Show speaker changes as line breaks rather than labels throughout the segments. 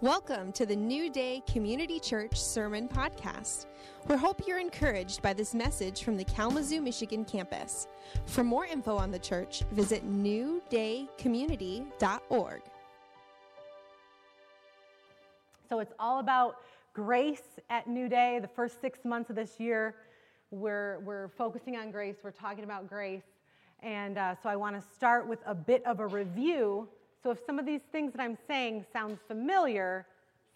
Welcome to the New Day Community Church Sermon Podcast. We hope you're encouraged by this message from the Kalamazoo, Michigan campus. For more info on the church, visit newdaycommunity.org.
So it's all about grace at New Day. The first six months of this year, we're, we're focusing on grace, we're talking about grace. And uh, so I want to start with a bit of a review so if some of these things that I'm saying sounds familiar,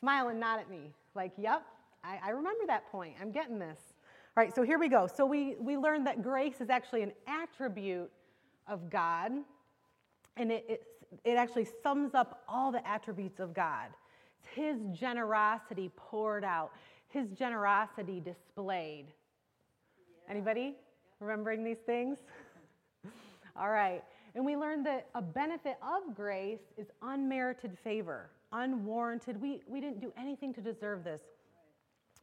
smile and nod at me. Like, yep, I, I remember that point. I'm getting this. All right, so here we go. So we, we learned that grace is actually an attribute of God, and it, it, it actually sums up all the attributes of God. It's His generosity poured out, His generosity displayed. Yeah. Anybody remembering these things? all right. And we learned that a benefit of grace is unmerited favor, unwarranted. We, we didn't do anything to deserve this.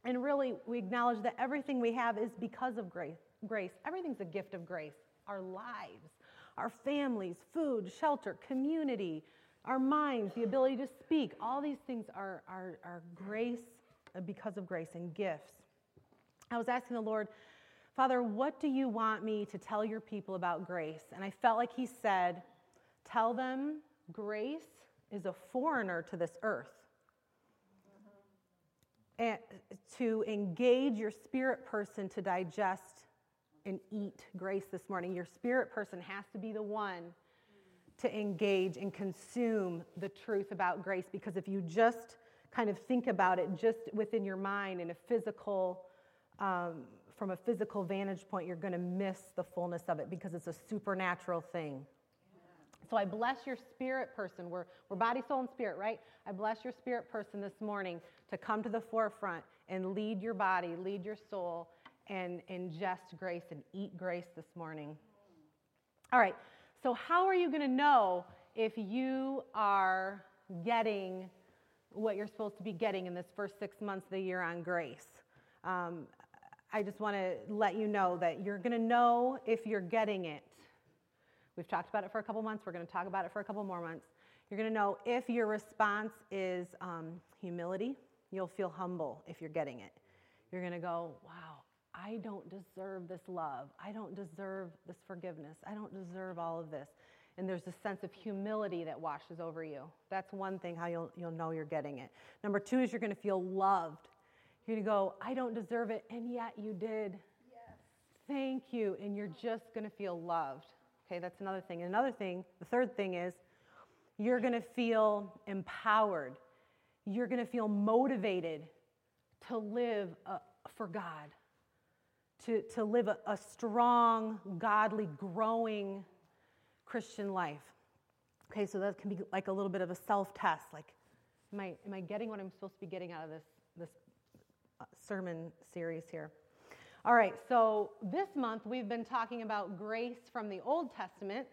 And really, we acknowledge that everything we have is because of grace. grace. Everything's a gift of grace. Our lives, our families, food, shelter, community, our minds, the ability to speak, all these things are, are, are grace uh, because of grace and gifts. I was asking the Lord, Father, what do you want me to tell your people about grace? And I felt like he said, Tell them grace is a foreigner to this earth. And to engage your spirit person to digest and eat grace this morning. Your spirit person has to be the one to engage and consume the truth about grace because if you just kind of think about it just within your mind in a physical um, from a physical vantage point, you're going to miss the fullness of it because it's a supernatural thing. So I bless your spirit person. We're, we're body, soul, and spirit, right? I bless your spirit person this morning to come to the forefront and lead your body, lead your soul, and ingest grace and eat grace this morning. All right, so how are you going to know if you are getting what you're supposed to be getting in this first six months of the year on grace? Um, I just want to let you know that you're going to know if you're getting it. We've talked about it for a couple months. We're going to talk about it for a couple more months. You're going to know if your response is um, humility. You'll feel humble if you're getting it. You're going to go, wow, I don't deserve this love. I don't deserve this forgiveness. I don't deserve all of this. And there's a sense of humility that washes over you. That's one thing how you'll, you'll know you're getting it. Number two is you're going to feel loved. You're going to go, I don't deserve it, and yet you did. Yes. Thank you. And you're just going to feel loved. Okay, that's another thing. Another thing, the third thing is you're going to feel empowered. You're going to feel motivated to live uh, for God, to, to live a, a strong, godly, growing Christian life. Okay, so that can be like a little bit of a self test. Like, am I, am I getting what I'm supposed to be getting out of this, this sermon series here. All right, so this month we've been talking about grace from the Old Testament.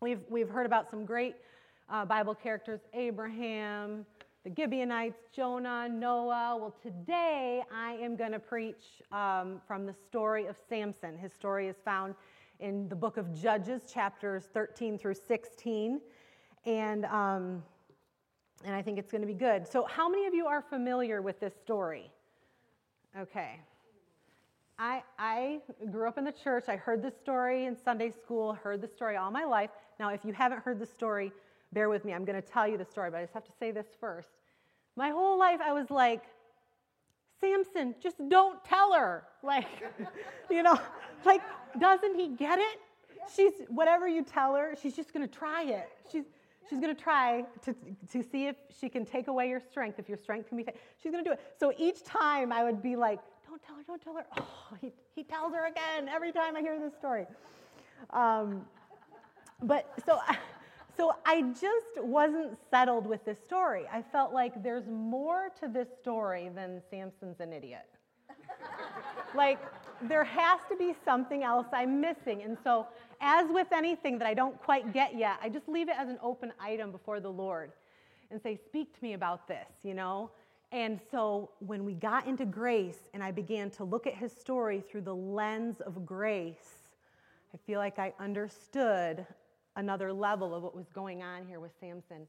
We've, we've heard about some great uh, Bible characters Abraham, the Gibeonites, Jonah, Noah. Well, today I am going to preach um, from the story of Samson. His story is found in the book of Judges, chapters 13 through 16. And, um, and I think it's going to be good. So, how many of you are familiar with this story? Okay. I, I grew up in the church. I heard this story in Sunday school, heard the story all my life. Now, if you haven't heard the story, bear with me. I'm going to tell you the story, but I just have to say this first. My whole life, I was like, Samson, just don't tell her. Like, you know, like, doesn't he get it? She's, whatever you tell her, she's just going to try it. She's, She's going to try to, to see if she can take away your strength, if your strength can be taken. She's going to do it. So each time I would be like, don't tell her, don't tell her. Oh, he, he tells her again every time I hear this story. Um, but so, so I just wasn't settled with this story. I felt like there's more to this story than Samson's an idiot. like, there has to be something else I'm missing. And so as with anything that I don't quite get yet, I just leave it as an open item before the Lord and say, Speak to me about this, you know? And so when we got into grace and I began to look at his story through the lens of grace, I feel like I understood another level of what was going on here with Samson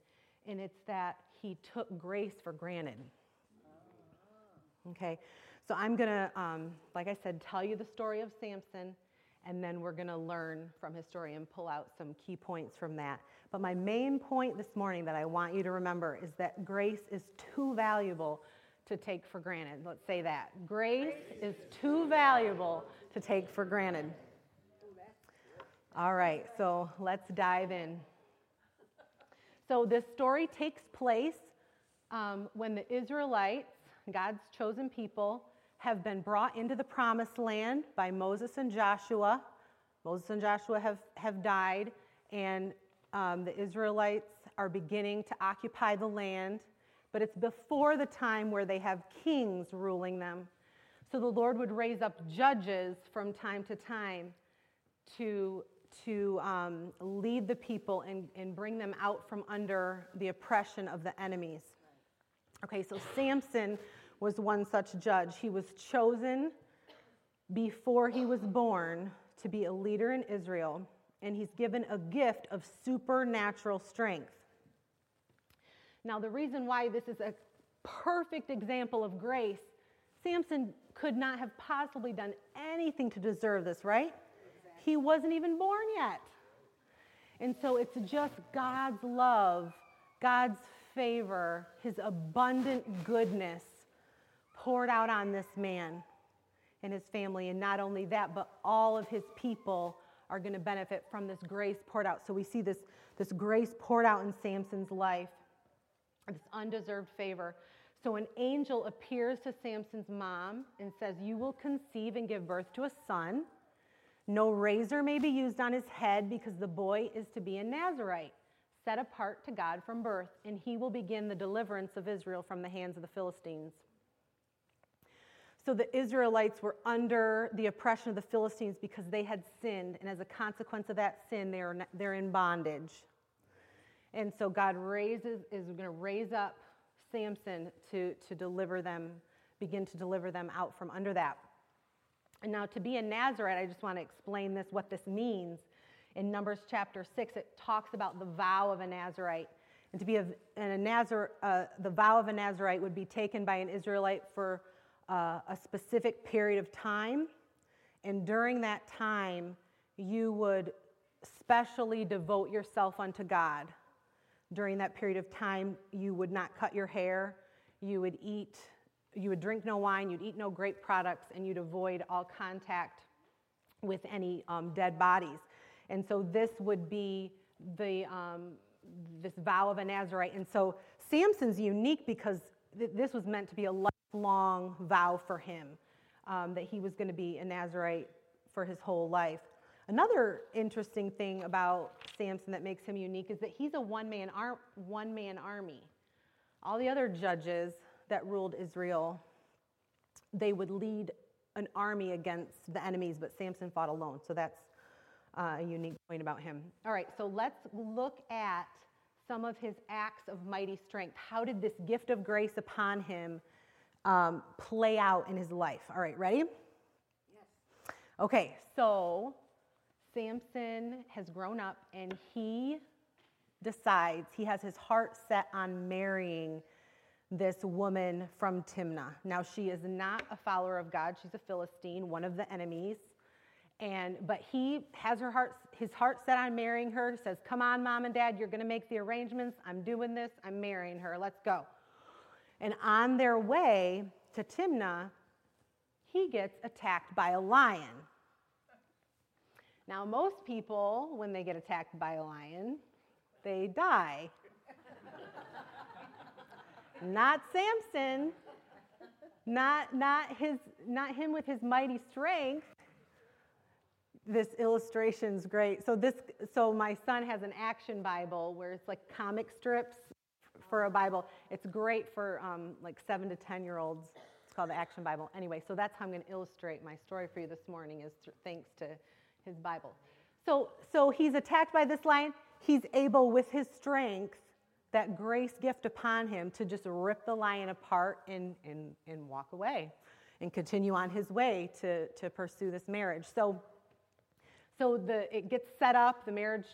and it's that he took grace for granted. Okay, so I'm to, um, like I said, tell you the story of Samson, and then we're going to learn from history and pull out some key points from that. But my main point this morning that I want you to remember is that grace is too valuable to take for granted. Let's say that. Grace is too valuable to take for granted. All right, so let's dive in. So this story takes place um, when the Israelites, God's chosen people, have been brought into the promised land by Moses and Joshua. Moses and Joshua have, have died, and um, the Israelites are beginning to occupy the land, but it's before the time where they have kings ruling them. So the Lord would raise up judges from time to time to to um, lead the people and, and bring them out from under the oppression of the enemies. Okay, so Samson was one such judge. He was chosen before he was born to be a leader in Israel, and he's given a gift of supernatural strength. Now, the reason why this is a perfect example of grace, Samson could not have possibly done anything to deserve this, right? He wasn't even born yet. And so it's just God's love, God's favor, his abundant goodness poured out on this man and his family. And not only that, but all of his people are going to benefit from this grace poured out. So we see this, this grace poured out in Samson's life, this undeserved favor. So an angel appears to Samson's mom and says, You will conceive and give birth to a son. No razor may be used on his head because the boy is to be a Nazarite, set apart to God from birth, and he will begin the deliverance of Israel from the hands of the Philistines. So the Israelites were under the oppression of the Philistines because they had sinned, and as a consequence of that sin, they're, they're in bondage. And so God raises, is going to raise up Samson to, to deliver them, begin to deliver them out from under that. And now, to be a Nazarite, I just want to explain this, what this means. In Numbers chapter 6, it talks about the vow of a Nazarite. And to be a, a Nazar, uh, the vow of a Nazarite would be taken by an Israelite for uh, a specific period of time. And during that time, you would specially devote yourself unto God. During that period of time, you would not cut your hair, you would eat you would drink no wine, you'd eat no grape products, and you'd avoid all contact with any um, dead bodies. And so this would be the um, this vow of a Nazarite. And so Samson's unique because th- this was meant to be a lifelong vow for him um, that he was going to be a Nazarite for his whole life. Another interesting thing about Samson that makes him unique is that he's a one man ar- one man army. All the other judges that ruled Israel, they would lead an army against the enemies, but Samson fought alone. So that's uh, a unique point about him. All right, so let's look at some of his acts of mighty strength. How did this gift of grace upon him um, play out in his life? All right, ready? Yes. Okay, so Samson has grown up and he decides, he has his heart set on marrying this woman from Timnah. Now, she is not a follower of God. She's a Philistine, one of the enemies. And, but he has her heart, his heart set on marrying her. He says, Come on, mom and dad, you're going to make the arrangements. I'm doing this. I'm marrying her. Let's go. And on their way to Timnah, he gets attacked by a lion. Now, most people, when they get attacked by a lion, they die. Not Samson. Not, not, his, not him with his mighty strength. This illustration's great. So this, so my son has an action Bible where it's like comic strips for a Bible. It's great for um, like seven to ten year olds. It's called the Action Bible. Anyway, so that's how I'm going to illustrate my story for you this morning. Is th- thanks to his Bible. So, so he's attacked by this lion. He's able, with his strength, that grace gift upon him to just rip the lion apart and, and, and walk away and continue on his way to, to pursue this marriage. So, so the, it gets set up, the marriage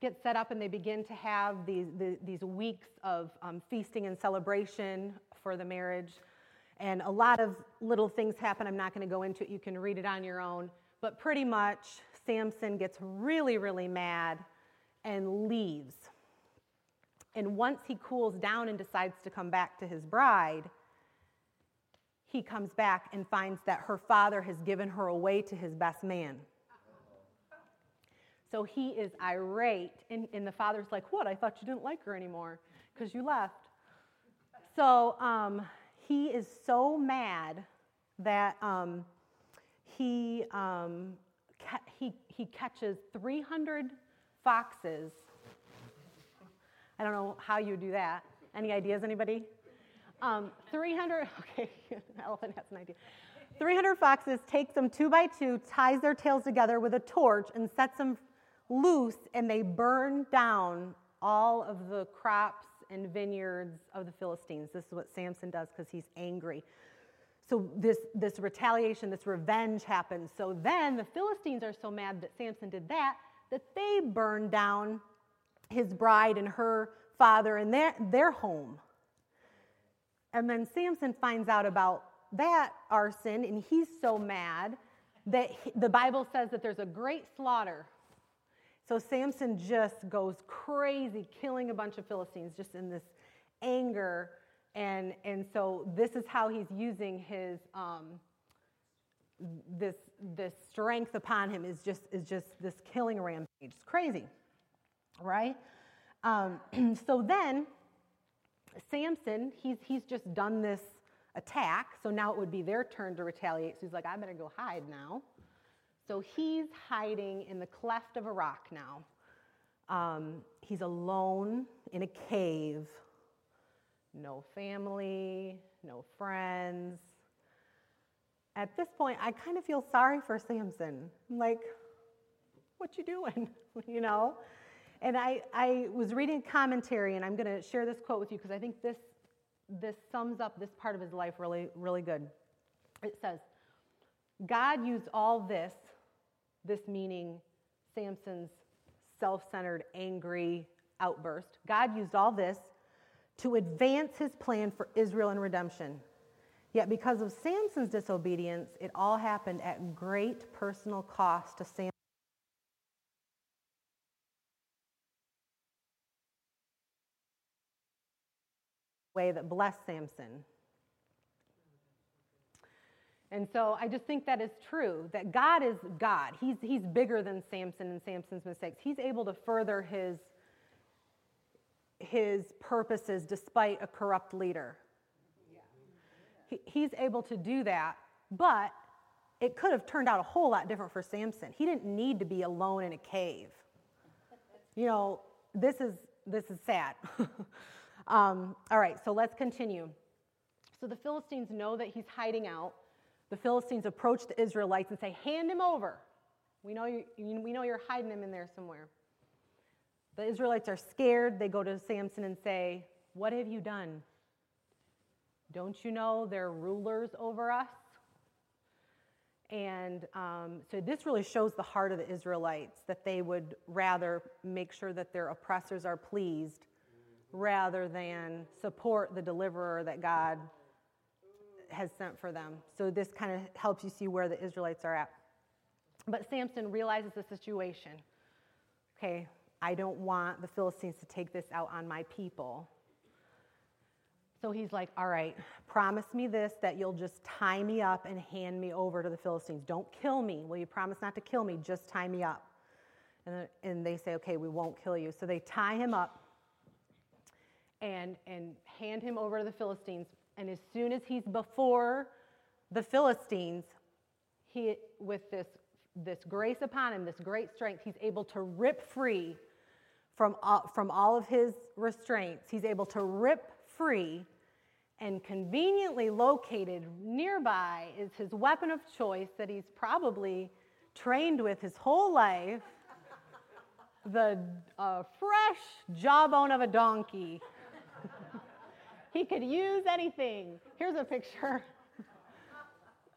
get set up and they begin to have these, the, these weeks of um, feasting and celebration for the marriage. And a lot of little things happen. I'm not going to go into it. You can read it on your own. But pretty much, Samson gets really, really mad and leaves. And once he cools down and decides to come back to his bride, he comes back and finds that her father has given her away to his best man. So he is irate, and, and the father's like, What? I thought you didn't like her anymore because you left. So um, he is so mad that um, he, um, ca- he, he catches 300 foxes. I don't know how you do that. Any ideas, anybody? Um, 300, okay, elephant has an idea. 300 foxes, takes them two by two, ties their tails together with a torch, and sets them loose, and they burn down all of the crops and vineyards of the Philistines. This is what Samson does because he's angry. So this, this retaliation, this revenge happens. So then the Philistines are so mad that Samson did that, that they burn down his bride and her father and their, their home. And then Samson finds out about that arson, and he's so mad that he, the Bible says that there's a great slaughter. So Samson just goes crazy, killing a bunch of Philistines just in this anger. And, and so this is how he's using his um, this this strength upon him is just is just this killing rampage. It's crazy, right? Um, so then Samson, he's, he's just done this attack, so now it would be their turn to retaliate. So he's like, I better go hide now. So he's hiding in the cleft of a rock now. Um, he's alone in a cave. No family, no friends. At this point, I kind of feel sorry for Samson. I'm like, what you doing? you know? And I, I was reading a commentary, and I'm going to share this quote with you because I think this, this sums up this part of his life really, really good. It says, God used all this, this meaning Samson's self centered, angry outburst, God used all this to advance his plan for Israel and redemption. Yet, because of Samson's disobedience, it all happened at great personal cost to Samson. way that blessed Samson. And so I just think that is true, that God is God. He's, he's bigger than Samson and Samson's mistakes. He's able to further his, his purposes despite a corrupt leader. He, he's able to do that, but it could have turned out a whole lot different for Samson. He didn't need to be alone in a cave. You know, this is, this is sad. Um, all right, so let's continue. So the Philistines know that he's hiding out. The Philistines approach the Israelites and say, Hand him over. We know, you, we know you're hiding him in there somewhere. The Israelites are scared. They go to Samson and say, What have you done? Don't you know they're rulers over us? And um, so this really shows the heart of the Israelites that they would rather make sure that their oppressors are pleased rather than support the deliverer that God has sent for them. So this kind of helps you see where the Israelites are at. But Samson realizes the situation. Okay, I don't want the Philistines to take this out on my people. So he's like, All right, promise me this that you'll just tie me up and hand me over to the Philistines. Don't kill me. Will you promise not to kill me? Just tie me up. And, and they say, Okay, we won't kill you. So they tie him up and, and hand him over to the Philistines. And as soon as he's before the Philistines, he, with this, this grace upon him, this great strength, he's able to rip free from, uh, from all of his restraints. He's able to rip free and conveniently located nearby is his weapon of choice that he's probably trained with his whole life the uh, fresh jawbone of a donkey. He could use anything. Here's a picture.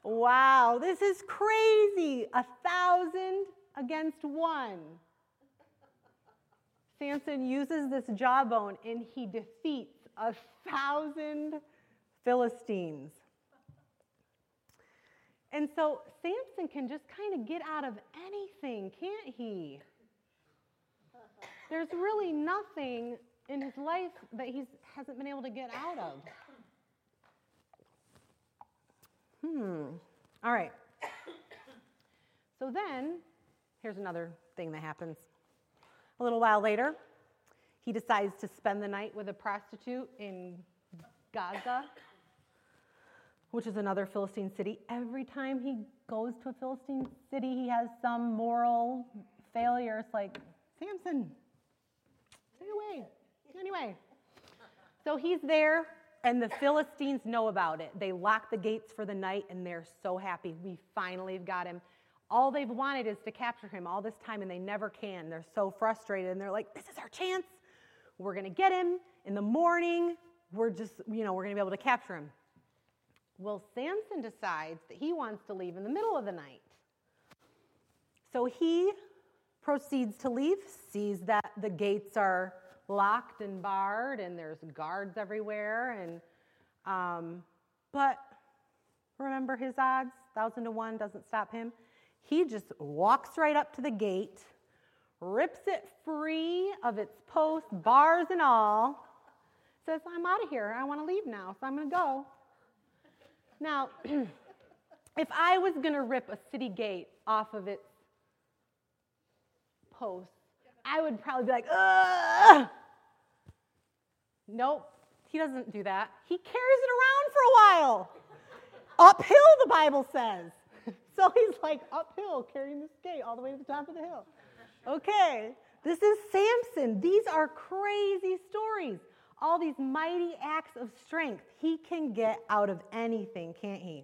Wow, this is crazy. A thousand against one. Samson uses this jawbone and he defeats a thousand Philistines. And so Samson can just kind of get out of anything, can't he? There's really nothing in his life that he hasn't been able to get out of. Hmm. All right. So then, here's another thing that happens. A little while later, he decides to spend the night with a prostitute in Gaza, which is another Philistine city. Every time he goes to a Philistine city, he has some moral failure. It's like, Samson, stay away. Anyway, so he's there, and the Philistines know about it. They lock the gates for the night, and they're so happy. We finally got him. All they've wanted is to capture him all this time, and they never can. They're so frustrated, and they're like, This is our chance. We're going to get him in the morning. We're just, you know, we're going to be able to capture him. Well, Samson decides that he wants to leave in the middle of the night. So he proceeds to leave, sees that the gates are locked and barred and there's guards everywhere. And, um, but remember his odds, thousand to one doesn't stop him. He just walks right up to the gate, rips it free of its posts, bars and all, says, I'm out of here. I want to leave now, so I'm going to go. Now, if I was going to rip a city gate off of its posts, I would probably be like, ugh. Nope, he doesn't do that. He carries it around for a while. Uphill, the Bible says. So he's like uphill carrying this gate all the way to the top of the hill. Okay, this is Samson. These are crazy stories. All these mighty acts of strength. He can get out of anything, can't he?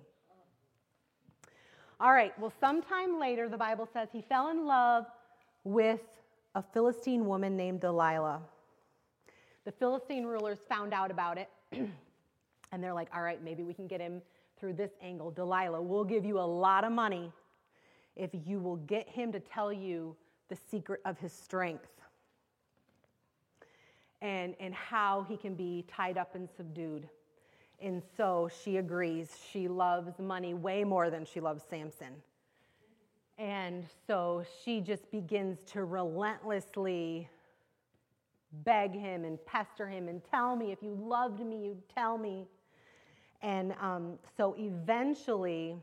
All right, well, sometime later, the Bible says he fell in love with a Philistine woman named Delilah. The Philistine rulers found out about it, and they're like, all right, maybe we can get him through this angle. Delilah, we'll give you a lot of money if you will get him to tell you the secret of his strength and, and how he can be tied up and subdued. And so she agrees. She loves money way more than she loves Samson. And so she just begins to relentlessly beg him and pester him and tell me if you loved me, you'd tell me. And um, so eventually,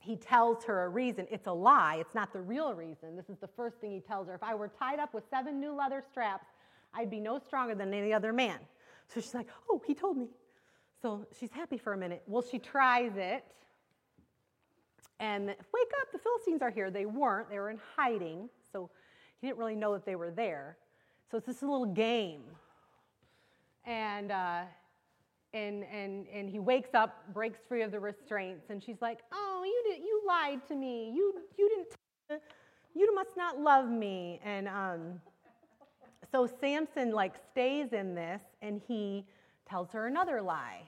he tells her a reason. It's a lie, it's not the real reason. This is the first thing he tells her. If I were tied up with seven new leather straps, I'd be no stronger than any other man. So she's like, Oh, he told me. So she's happy for a minute. Well, she tries it. And wake up, the Philistines are here. They weren't, they were in hiding. So he didn't really know that they were there. So it's this little game. And, uh, and, and, and he wakes up, breaks free of the restraints, and she's like, Oh, you, did, you lied to me. You, you, didn't, you must not love me. And um, so Samson like stays in this, and he tells her another lie.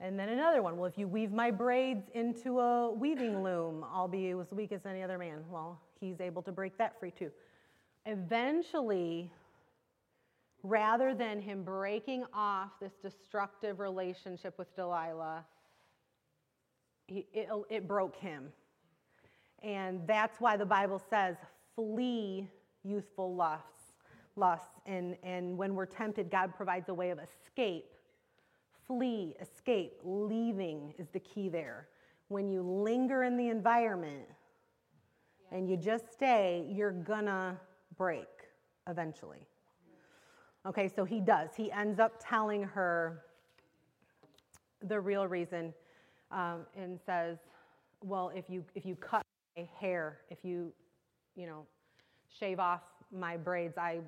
And then another one. Well, if you weave my braids into a weaving loom, I'll be as weak as any other man. Well, he's able to break that free too. Eventually, rather than him breaking off this destructive relationship with Delilah, he, it, it broke him. And that's why the Bible says, flee youthful lusts. lusts. And, and when we're tempted, God provides a way of escape. Flee, escape, leaving is the key there. When you linger in the environment and you just stay, you're gonna break eventually. Okay, so he does. He ends up telling her the real reason um, and says, Well, if you, if you cut my hair, if you, you know, shave off my braids, I,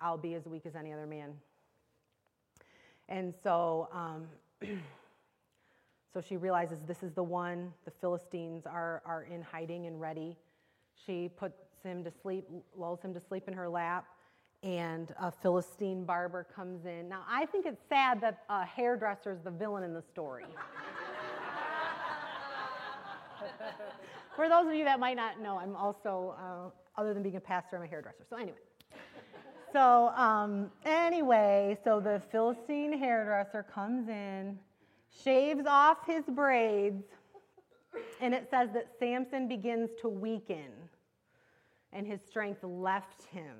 I'll be as weak as any other man. And so, um, so she realizes this is the one. The Philistines are, are in hiding and ready. She puts him to sleep, lulls him to sleep in her lap and a Philistine barber comes in. Now, I think it's sad that a hairdresser is the villain in the story. For those of you that might not know, I'm also, uh, other than being a pastor, I'm a hairdresser. So, anyway. so um, anyway, so the Philistine hairdresser comes in, shaves off his braids, and it says that Samson begins to weaken and his strength left him.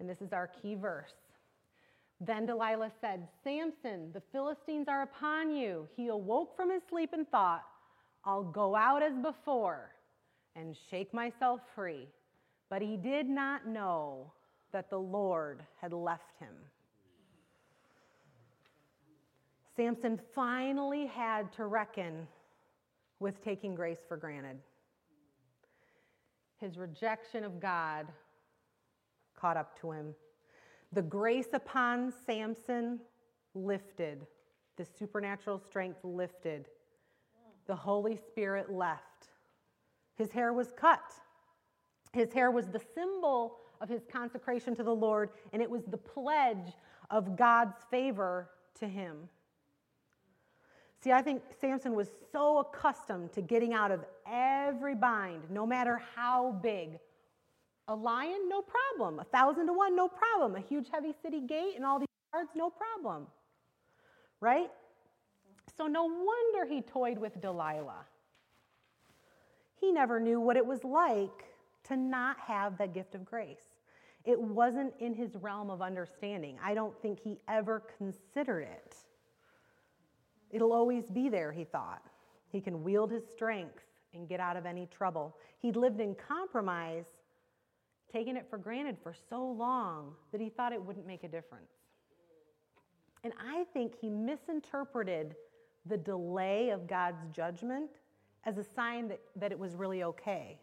And this is our key verse. Then Delilah said, Samson, the Philistines are upon you. He awoke from his sleep and thought, I'll go out as before and shake myself free. But he did not know that the Lord had left him. Samson finally had to reckon with taking grace for granted. His rejection of God caught up to him. The grace upon Samson lifted, the supernatural strength lifted. The Holy Spirit left. His hair was cut. His hair was the symbol of his consecration to the Lord, and it was the pledge of God's favor to him. See, I think Samson was so accustomed to getting out of every bind, no matter how big. A lion, no problem. A thousand to one, no problem. A huge heavy city gate and all these guards, no problem. Right? So no wonder he toyed with Delilah. He never knew what it was like to not have that gift of grace. It wasn't in his realm of understanding. I don't think he ever considered it. It'll always be there, he thought. He can wield his strength and get out of any trouble. He'd lived in compromise, taking it for granted for so long that he thought it wouldn't make a difference. And I think he misinterpreted the delay of God's judgment as a sign that, that it was really okay.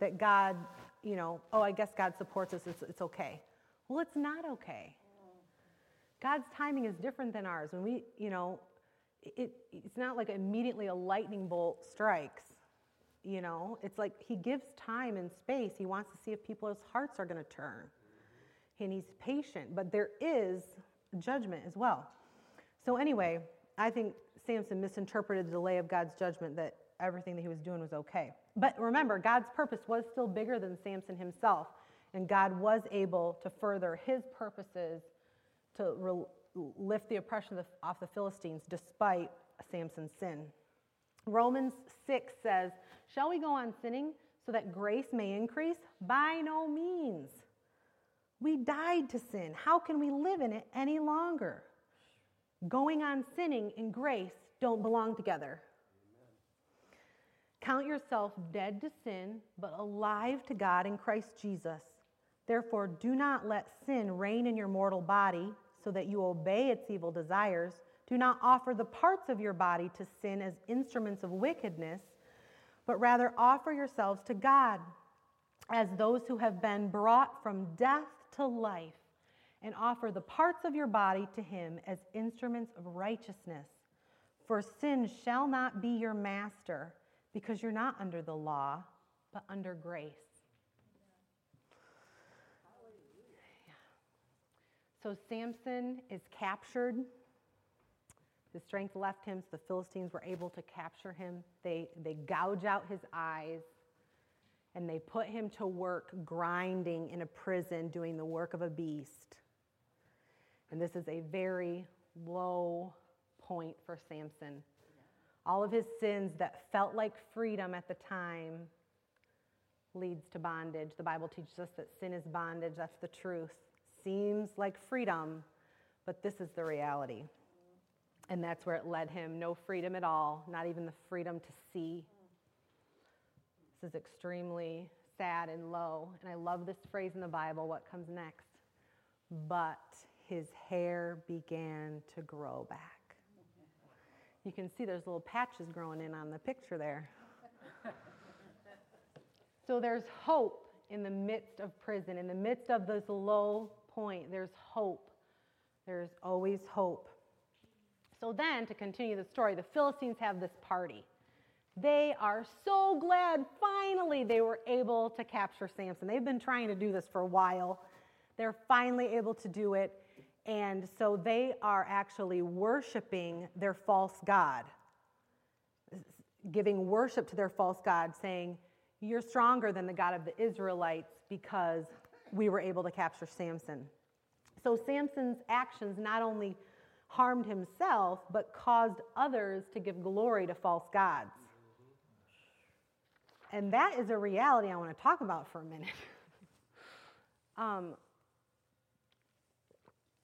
That God, you know, oh, I guess God supports us, it's, it's okay. Well, it's not okay. God's timing is different than ours. When we, you know, it, it's not like immediately a lightning bolt strikes. You know, it's like he gives time and space. He wants to see if people's hearts are going to turn. And he's patient, but there is judgment as well. So, anyway, I think Samson misinterpreted the delay of God's judgment that everything that he was doing was okay. But remember, God's purpose was still bigger than Samson himself, and God was able to further his purposes to lift the oppression off the Philistines despite Samson's sin. Romans 6 says, Shall we go on sinning so that grace may increase? By no means. We died to sin. How can we live in it any longer? Going on sinning and grace don't belong together. Count yourself dead to sin, but alive to God in Christ Jesus. Therefore, do not let sin reign in your mortal body so that you obey its evil desires. Do not offer the parts of your body to sin as instruments of wickedness, but rather offer yourselves to God as those who have been brought from death to life, and offer the parts of your body to Him as instruments of righteousness. For sin shall not be your master, because you're not under the law, but under grace. So Samson is captured. His strength left him, so the Philistines were able to capture him. They, they gouge out his eyes and they put him to work grinding in a prison doing the work of a beast. And this is a very low point for Samson. All of his sins that felt like freedom at the time leads to bondage. The Bible teaches us that sin is bondage, that's the truth seems like freedom, but this is the reality. And that's where it led him. No freedom at all, not even the freedom to see. This is extremely sad and low. And I love this phrase in the Bible what comes next? But his hair began to grow back. You can see there's little patches growing in on the picture there. so there's hope in the midst of prison, in the midst of this low point, there's hope. There's always hope. So then, to continue the story, the Philistines have this party. They are so glad finally they were able to capture Samson. They've been trying to do this for a while. They're finally able to do it. And so they are actually worshiping their false God, giving worship to their false God, saying, You're stronger than the God of the Israelites because we were able to capture Samson. So Samson's actions not only harmed himself, but caused others to give glory to false gods. And that is a reality I want to talk about for a minute. um,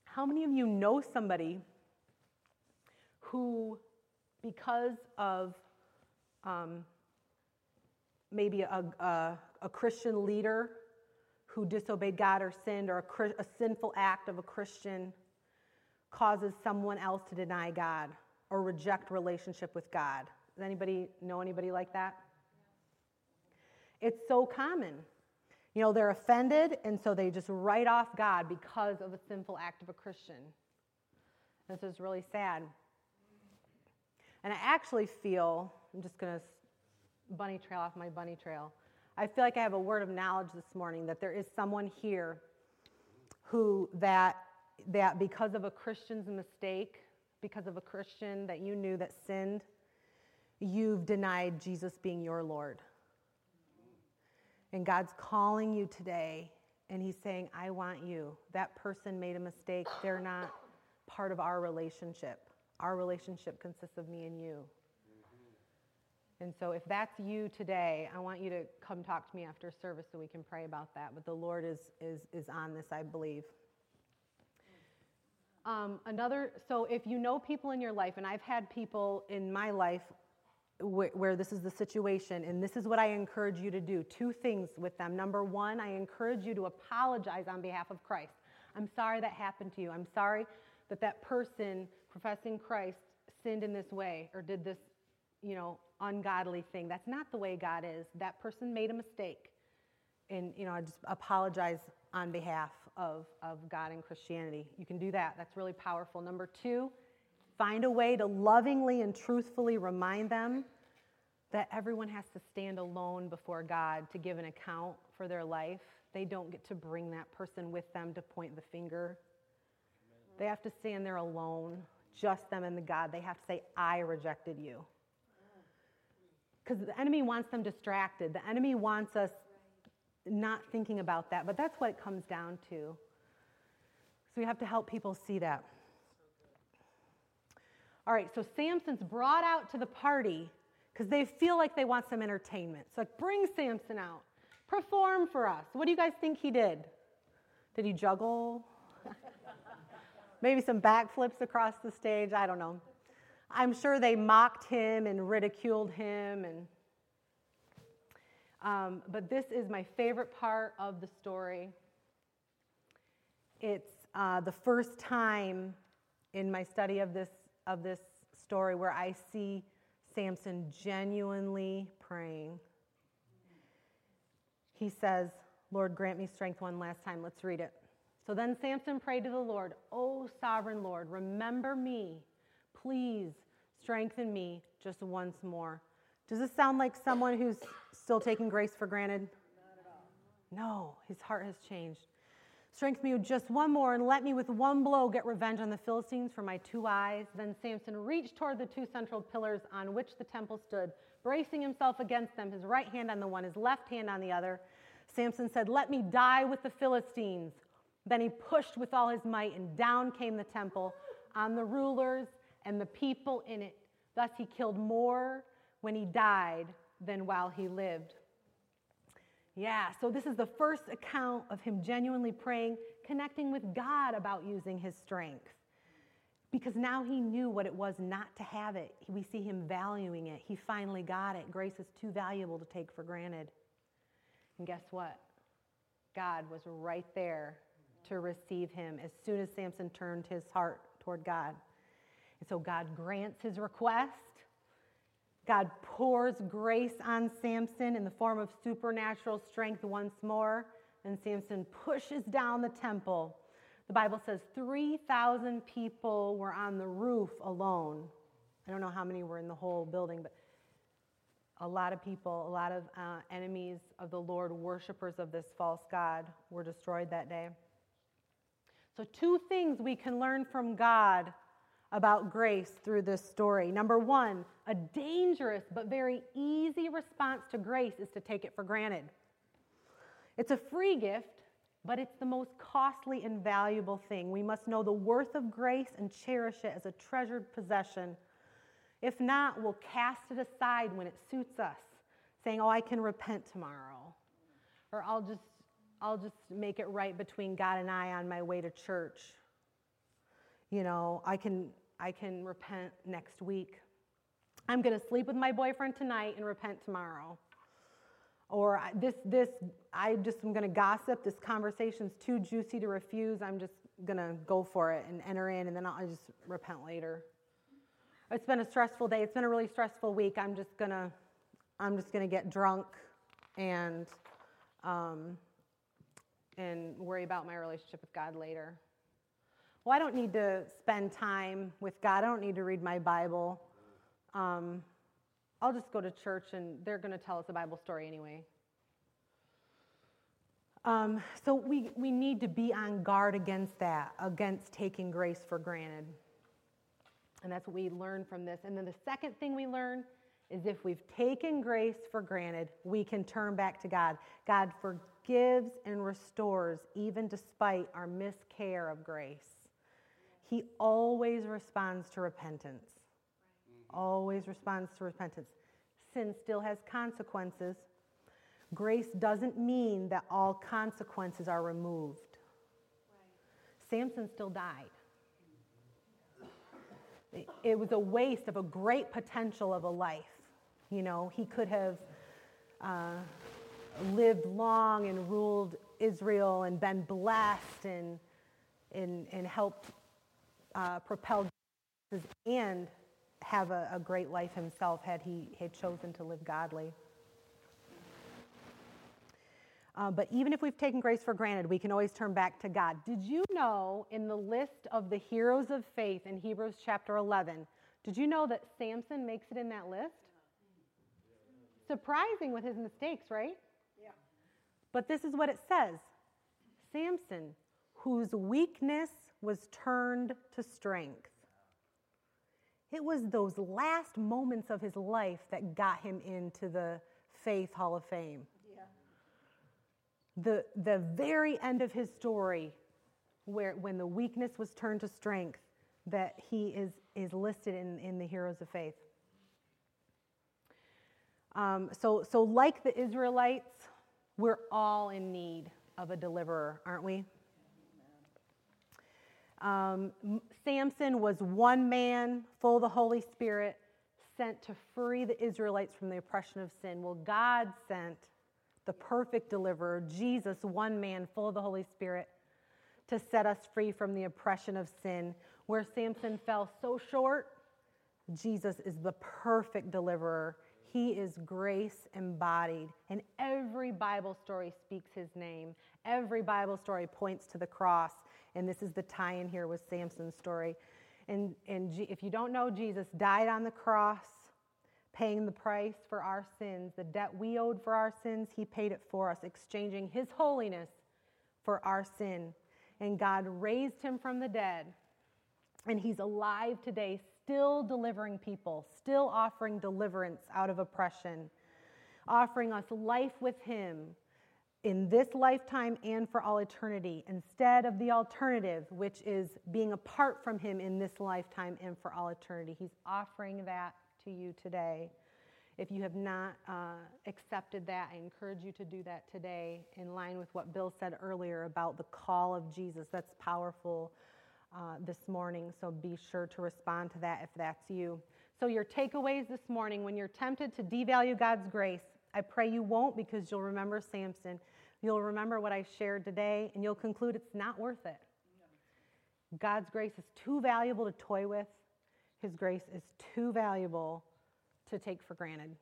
how many of you know somebody who, because of um, maybe a, a, a, Christian leader who disobeyed God or sinned, or a, a sinful act of a Christian, causes someone else to deny God or reject relationship with God? Does anybody know anybody like that? It's so common. You know, they're offended, and so they just write off God because of a sinful act of a Christian. This is really sad. And I actually feel, I'm just going to bunny trail off my bunny trail. I feel like I have a word of knowledge this morning that there is someone here who that that because of a Christian's mistake, because of a Christian that you knew that sinned, you've denied Jesus being your Lord. And God's calling you today, and He's saying, I want you. That person made a mistake. They're not part of our relationship. Our relationship consists of me and you. And so, if that's you today, I want you to come talk to me after service so we can pray about that. But the Lord is, is, is on this, I believe. Um, another, so if you know people in your life, and I've had people in my life where this is the situation, and this is what I encourage you to do two things with them. Number one, I encourage you to apologize on behalf of Christ. I'm sorry that happened to you. I'm sorry that that person professing Christ sinned in this way or did this, you know, ungodly thing. That's not the way God is. That person made a mistake. And, you know, I just apologize on behalf of, of God and Christianity. You can do that. That's really powerful. Number two, Find a way to lovingly and truthfully remind them that everyone has to stand alone before God to give an account for their life. They don't get to bring that person with them to point the finger. They have to stand there alone, just them and the God. They have to say, I rejected you. Because the enemy wants them distracted. The enemy wants us not thinking about that, but that's what it comes down to. So we have to help people see that. All right, so Samson's brought out to the party because they feel like they want some entertainment. So, like, bring Samson out, perform for us. What do you guys think he did? Did he juggle? Maybe some backflips across the stage? I don't know. I'm sure they mocked him and ridiculed him. And, um, but this is my favorite part of the story. It's uh, the first time in my study of this of this story where I see Samson genuinely praying. He says, Lord, grant me strength one last time. Let's read it. So then Samson prayed to the Lord, O sovereign Lord, remember me. Please strengthen me just once more. Does this sound like someone who's still taking grace for granted? No, his heart has changed. Strengthen me just one more, and let me with one blow get revenge on the Philistines for my two eyes. Then Samson reached toward the two central pillars on which the temple stood, bracing himself against them, his right hand on the one, his left hand on the other. Samson said, Let me die with the Philistines. Then he pushed with all his might, and down came the temple on the rulers and the people in it. Thus he killed more when he died than while he lived. Yeah, so this is the first account of him genuinely praying, connecting with God about using his strength. Because now he knew what it was not to have it. We see him valuing it. He finally got it. Grace is too valuable to take for granted. And guess what? God was right there to receive him as soon as Samson turned his heart toward God. And so God grants his request. God pours grace on Samson in the form of supernatural strength once more, and Samson pushes down the temple. The Bible says 3,000 people were on the roof alone. I don't know how many were in the whole building, but a lot of people, a lot of uh, enemies of the Lord, worshipers of this false God, were destroyed that day. So, two things we can learn from God about grace through this story. Number one, a dangerous but very easy response to grace is to take it for granted. It's a free gift, but it's the most costly and valuable thing. We must know the worth of grace and cherish it as a treasured possession. If not, we'll cast it aside when it suits us, saying, "Oh, I can repent tomorrow." Or I'll just I'll just make it right between God and I on my way to church. You know, I can I can repent next week. I'm going to sleep with my boyfriend tonight and repent tomorrow. Or this, this, I just am going to gossip. This conversation's too juicy to refuse. I'm just going to go for it and enter in, and then I'll just repent later. It's been a stressful day. It's been a really stressful week. I'm just going to, I'm just going to get drunk and, um, and worry about my relationship with God later. Well, I don't need to spend time with God. I don't need to read my Bible um, I'll just go to church and they're going to tell us a Bible story anyway. Um, so we, we need to be on guard against that, against taking grace for granted. And that's what we learn from this. And then the second thing we learn is if we've taken grace for granted, we can turn back to God. God forgives and restores even despite our miscare of grace. He always responds to repentance always responds to repentance. Sin still has consequences. Grace doesn't mean that all consequences are removed. Right. Samson still died. It was a waste of a great potential of a life. You know, he could have uh, lived long and ruled Israel and been blessed and, and, and helped uh, propel and have a, a great life himself had he had chosen to live godly. Uh, but even if we've taken grace for granted, we can always turn back to God. Did you know in the list of the heroes of faith in Hebrews chapter 11, did you know that Samson makes it in that list? Surprising with his mistakes, right? Yeah. But this is what it says Samson, whose weakness was turned to strength. It was those last moments of his life that got him into the Faith Hall of Fame. Yeah. The, the very end of his story, where when the weakness was turned to strength, that he is, is listed in, in the Heroes of Faith. Um, so, so, like the Israelites, we're all in need of a deliverer, aren't we? Um, Samson was one man, full of the Holy Spirit, sent to free the Israelites from the oppression of sin. Well, God sent the perfect deliverer, Jesus, one man, full of the Holy Spirit, to set us free from the oppression of sin. Where Samson fell so short, Jesus is the perfect deliverer. He is grace embodied. And every Bible story speaks his name. Every Bible story points to the cross. And this is the tie in here with Samson's story. And, and G- if you don't know, Jesus died on the cross, paying the price for our sins. The debt we owed for our sins, he paid it for us, exchanging his holiness for our sin. And God raised him from the dead. And he's alive today, still delivering people, still offering deliverance out of oppression, offering us life with him in this lifetime and for all eternity, instead of the alternative, which is being apart from Him in this lifetime and for all eternity. He's offering that to you today. If you have not uh, accepted that, I encourage you to do that today in line with what Bill said earlier about the call of Jesus. That's powerful uh, this morning, so be sure to respond to that if that's you. So, your takeaways this morning when you're tempted to devalue God's grace, I pray you won't because you'll remember Samson. You'll remember what I shared today, and you'll conclude it's not worth it. God's grace is too valuable to toy with, His grace is too valuable to take for granted.